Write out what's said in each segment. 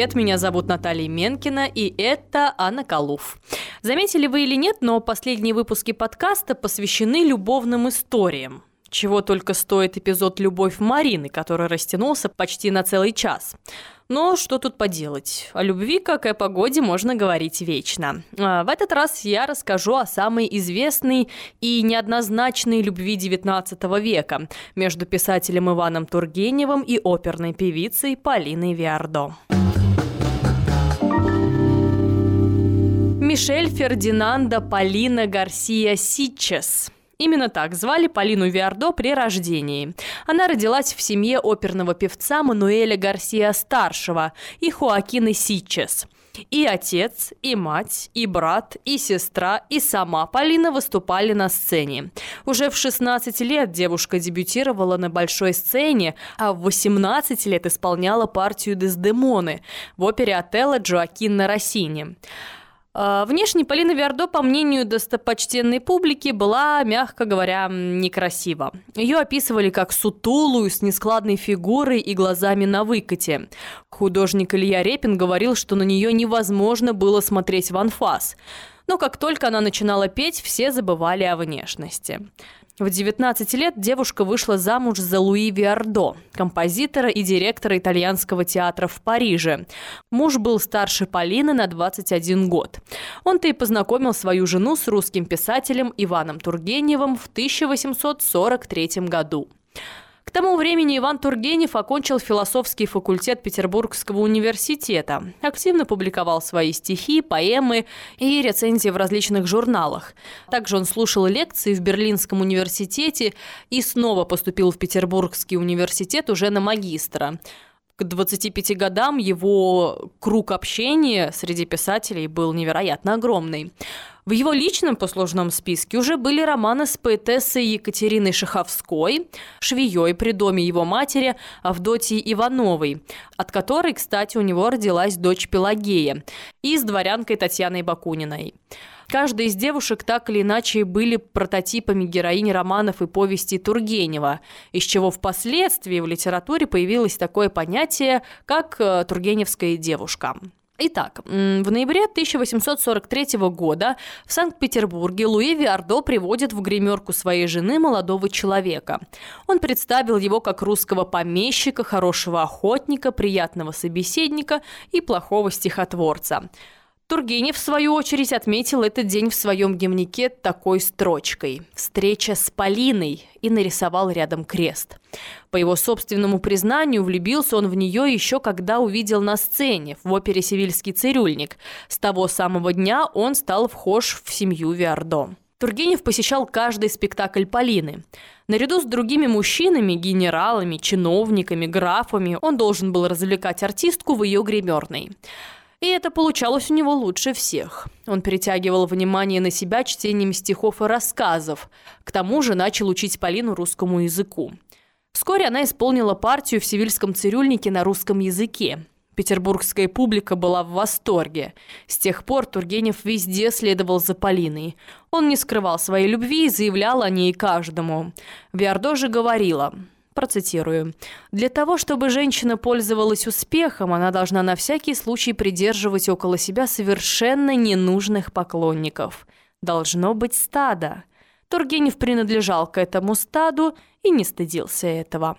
привет! Меня зовут Наталья Менкина, и это Анна Калуф. Заметили вы или нет, но последние выпуски подкаста посвящены любовным историям. Чего только стоит эпизод «Любовь Марины», который растянулся почти на целый час. Но что тут поделать? О любви, как и о погоде, можно говорить вечно. А в этот раз я расскажу о самой известной и неоднозначной любви XIX века между писателем Иваном Тургеневым и оперной певицей Полиной Виардо. Мишель Фердинанда Полина Гарсия Ситчес – Именно так звали Полину Виардо при рождении. Она родилась в семье оперного певца Мануэля Гарсия-старшего и Хуакины Сичес. И отец, и мать, и брат, и сестра, и сама Полина выступали на сцене. Уже в 16 лет девушка дебютировала на большой сцене, а в 18 лет исполняла партию Дездемоны в опере Отелло Джоакинна Россини. А, внешне Полина Виардо, по мнению достопочтенной публики, была, мягко говоря, некрасива. Ее описывали как сутулую, с нескладной фигурой и глазами на выкате. Художник Илья Репин говорил, что на нее невозможно было смотреть в анфас. Но как только она начинала петь, все забывали о внешности. В 19 лет девушка вышла замуж за Луи Виардо, композитора и директора итальянского театра в Париже. Муж был старше Полины на 21 год. Он-то и познакомил свою жену с русским писателем Иваном Тургеневым в 1843 году. К тому времени Иван Тургенев окончил философский факультет Петербургского университета, активно публиковал свои стихи, поэмы и рецензии в различных журналах. Также он слушал лекции в Берлинском университете и снова поступил в Петербургский университет уже на магистра к 25 годам его круг общения среди писателей был невероятно огромный. В его личном послужном списке уже были романы с поэтессой Екатериной Шаховской, швеей при доме его матери Авдотьей Ивановой, от которой, кстати, у него родилась дочь Пелагея, и с дворянкой Татьяной Бакуниной. Каждая из девушек так или иначе были прототипами героинь романов и повестей Тургенева, из чего впоследствии в литературе появилось такое понятие, как э, «тургеневская девушка». Итак, в ноябре 1843 года в Санкт-Петербурге Луи Виардо приводит в гримерку своей жены молодого человека. Он представил его как русского помещика, хорошего охотника, приятного собеседника и плохого стихотворца. Тургенев, в свою очередь, отметил этот день в своем дневнике такой строчкой «Встреча с Полиной» и нарисовал рядом крест. По его собственному признанию, влюбился он в нее еще когда увидел на сцене в опере «Севильский цирюльник». С того самого дня он стал вхож в семью Виардо. Тургенев посещал каждый спектакль Полины. Наряду с другими мужчинами, генералами, чиновниками, графами он должен был развлекать артистку в ее гримерной. И это получалось у него лучше всех. Он перетягивал внимание на себя чтением стихов и рассказов. К тому же начал учить Полину русскому языку. Вскоре она исполнила партию в «Сивильском цирюльнике» на русском языке. Петербургская публика была в восторге. С тех пор Тургенев везде следовал за Полиной. Он не скрывал своей любви и заявлял о ней каждому. Виардо же говорила – Процитирую. «Для того, чтобы женщина пользовалась успехом, она должна на всякий случай придерживать около себя совершенно ненужных поклонников. Должно быть стадо». Тургенев принадлежал к этому стаду и не стыдился этого.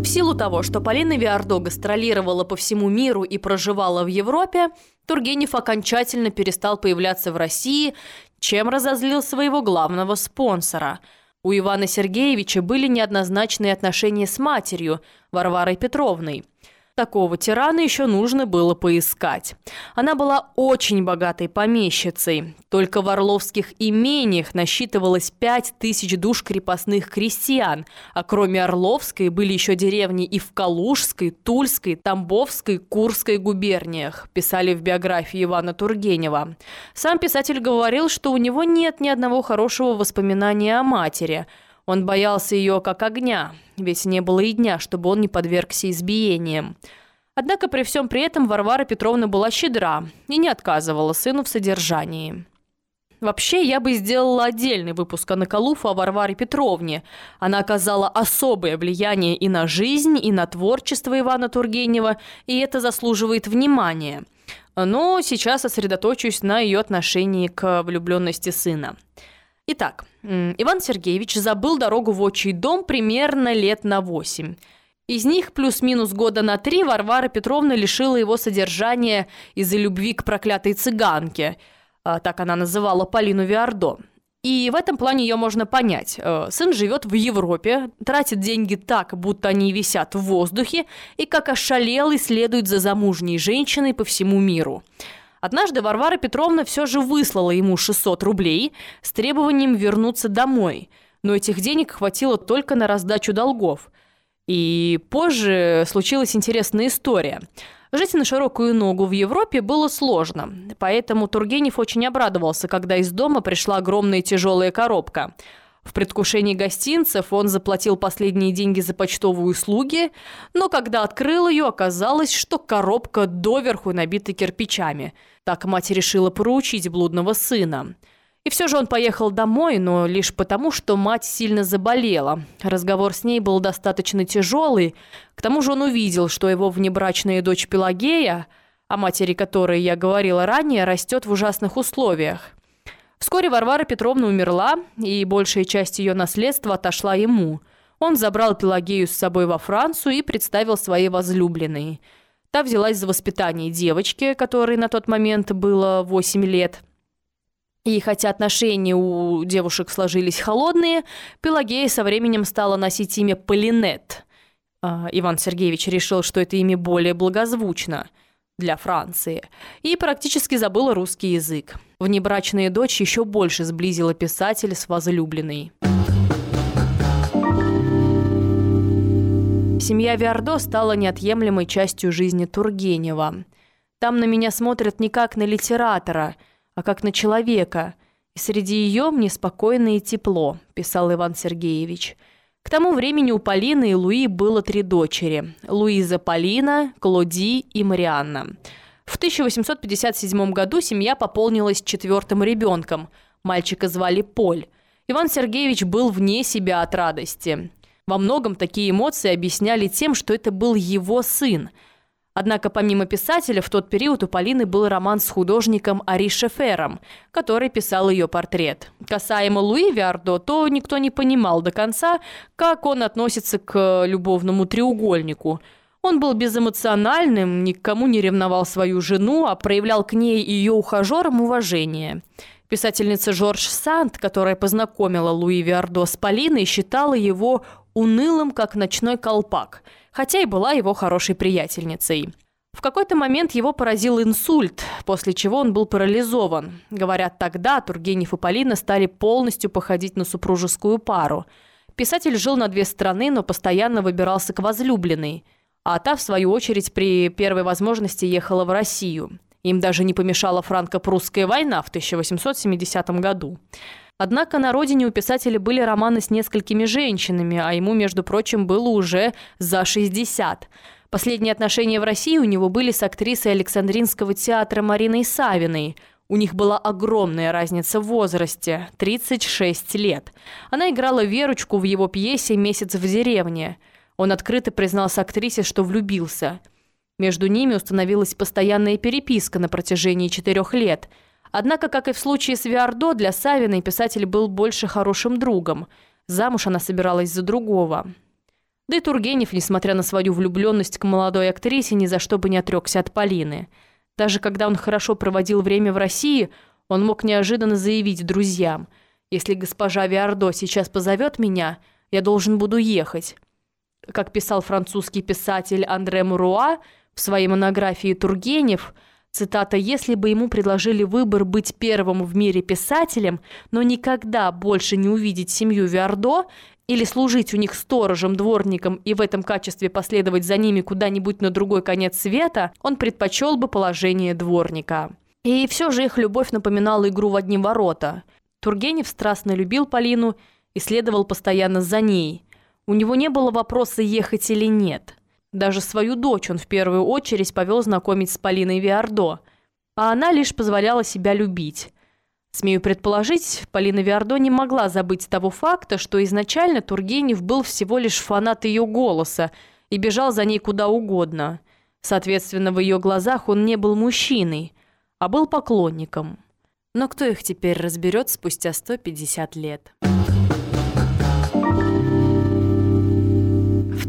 В силу того, что Полина Виардо гастролировала по всему миру и проживала в Европе, Тургенев окончательно перестал появляться в России, чем разозлил своего главного спонсора. У Ивана Сергеевича были неоднозначные отношения с матерью, Варварой Петровной – Такого тирана еще нужно было поискать. Она была очень богатой помещицей. Только в Орловских имениях насчитывалось пять тысяч душ крепостных крестьян, а кроме Орловской были еще деревни и в Калужской, Тульской, Тамбовской, Курской губерниях, писали в биографии Ивана Тургенева. Сам писатель говорил, что у него нет ни одного хорошего воспоминания о матери – он боялся ее как огня, ведь не было и дня, чтобы он не подвергся избиениям. Однако при всем при этом Варвара Петровна была щедра и не отказывала сыну в содержании. Вообще, я бы сделала отдельный выпуск о Наколуфу о Варваре Петровне. Она оказала особое влияние и на жизнь, и на творчество Ивана Тургенева, и это заслуживает внимания. Но сейчас сосредоточусь на ее отношении к влюбленности сына. Итак, Иван Сергеевич забыл дорогу в отчий дом примерно лет на восемь. Из них плюс-минус года на три Варвара Петровна лишила его содержания из-за любви к проклятой цыганке. А, так она называла Полину Виардо. И в этом плане ее можно понять. Э, сын живет в Европе, тратит деньги так, будто они висят в воздухе, и как ошалелый следует за замужней женщиной по всему миру. Однажды Варвара Петровна все же выслала ему 600 рублей с требованием вернуться домой, но этих денег хватило только на раздачу долгов – и позже случилась интересная история. Жить на широкую ногу в Европе было сложно, поэтому Тургенев очень обрадовался, когда из дома пришла огромная тяжелая коробка. В предвкушении гостинцев он заплатил последние деньги за почтовые услуги, но когда открыл ее, оказалось, что коробка доверху набита кирпичами. Так мать решила поручить блудного сына – и все же он поехал домой, но лишь потому, что мать сильно заболела. Разговор с ней был достаточно тяжелый. К тому же он увидел, что его внебрачная дочь Пелагея, о матери которой я говорила ранее, растет в ужасных условиях. Вскоре Варвара Петровна умерла, и большая часть ее наследства отошла ему. Он забрал Пелагею с собой во Францию и представил своей возлюбленной. Та взялась за воспитание девочки, которой на тот момент было 8 лет – и хотя отношения у девушек сложились холодные, Пелагея со временем стала носить имя Полинет. А, Иван Сергеевич решил, что это имя более благозвучно для Франции, и практически забыла русский язык. Внебрачная дочь еще больше сблизила писателя с возлюбленной. Семья Виардо стала неотъемлемой частью жизни Тургенева. Там на меня смотрят не как на литератора – а как на человека. И среди ее мне спокойно и тепло», – писал Иван Сергеевич. К тому времени у Полины и Луи было три дочери – Луиза Полина, Клоди и Марианна. В 1857 году семья пополнилась четвертым ребенком. Мальчика звали Поль. Иван Сергеевич был вне себя от радости. Во многом такие эмоции объясняли тем, что это был его сын – Однако помимо писателя, в тот период у Полины был роман с художником Ари Шефером, который писал ее портрет. Касаемо Луи Виардо, то никто не понимал до конца, как он относится к любовному треугольнику. Он был безэмоциональным, никому не ревновал свою жену, а проявлял к ней и ее ухажерам уважение. Писательница Жорж Санд, которая познакомила Луи Виардо с Полиной, считала его унылым, как ночной колпак – хотя и была его хорошей приятельницей. В какой-то момент его поразил инсульт, после чего он был парализован. Говорят, тогда Тургенев и Полина стали полностью походить на супружескую пару. Писатель жил на две страны, но постоянно выбирался к возлюбленной. А та, в свою очередь, при первой возможности ехала в Россию. Им даже не помешала франко-прусская война в 1870 году. Однако на родине у писателя были романы с несколькими женщинами, а ему, между прочим, было уже за 60. Последние отношения в России у него были с актрисой Александринского театра Мариной Савиной. У них была огромная разница в возрасте – 36 лет. Она играла Верочку в его пьесе «Месяц в деревне». Он открыто признался актрисе, что влюбился. Между ними установилась постоянная переписка на протяжении четырех лет – Однако, как и в случае с Виардо, для Савиной писатель был больше хорошим другом. Замуж она собиралась за другого. Да и Тургенев, несмотря на свою влюбленность к молодой актрисе, ни за что бы не отрекся от Полины. Даже когда он хорошо проводил время в России, он мог неожиданно заявить друзьям, «Если госпожа Виардо сейчас позовет меня, я должен буду ехать». Как писал французский писатель Андре Муруа в своей монографии «Тургенев», Цитата «Если бы ему предложили выбор быть первым в мире писателем, но никогда больше не увидеть семью Виардо или служить у них сторожем, дворником и в этом качестве последовать за ними куда-нибудь на другой конец света, он предпочел бы положение дворника». И все же их любовь напоминала игру в одни ворота. Тургенев страстно любил Полину и следовал постоянно за ней. У него не было вопроса, ехать или нет – даже свою дочь он в первую очередь повел знакомить с Полиной Виардо, а она лишь позволяла себя любить. Смею предположить, Полина Виардо не могла забыть того факта, что изначально Тургенев был всего лишь фанат ее голоса и бежал за ней куда угодно. Соответственно, в ее глазах он не был мужчиной, а был поклонником. Но кто их теперь разберет спустя 150 лет?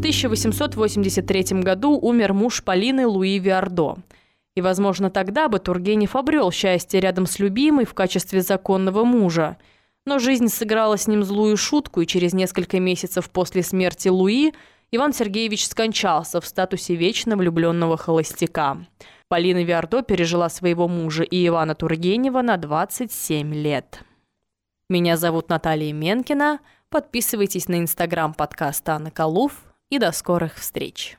1883 году умер муж Полины Луи Виардо – и, возможно, тогда бы Тургенев обрел счастье рядом с любимой в качестве законного мужа. Но жизнь сыграла с ним злую шутку, и через несколько месяцев после смерти Луи Иван Сергеевич скончался в статусе вечно влюбленного холостяка. Полина Виардо пережила своего мужа и Ивана Тургенева на 27 лет. Меня зовут Наталья Менкина. Подписывайтесь на инстаграм подкаста Анна Калуф и до скорых встреч.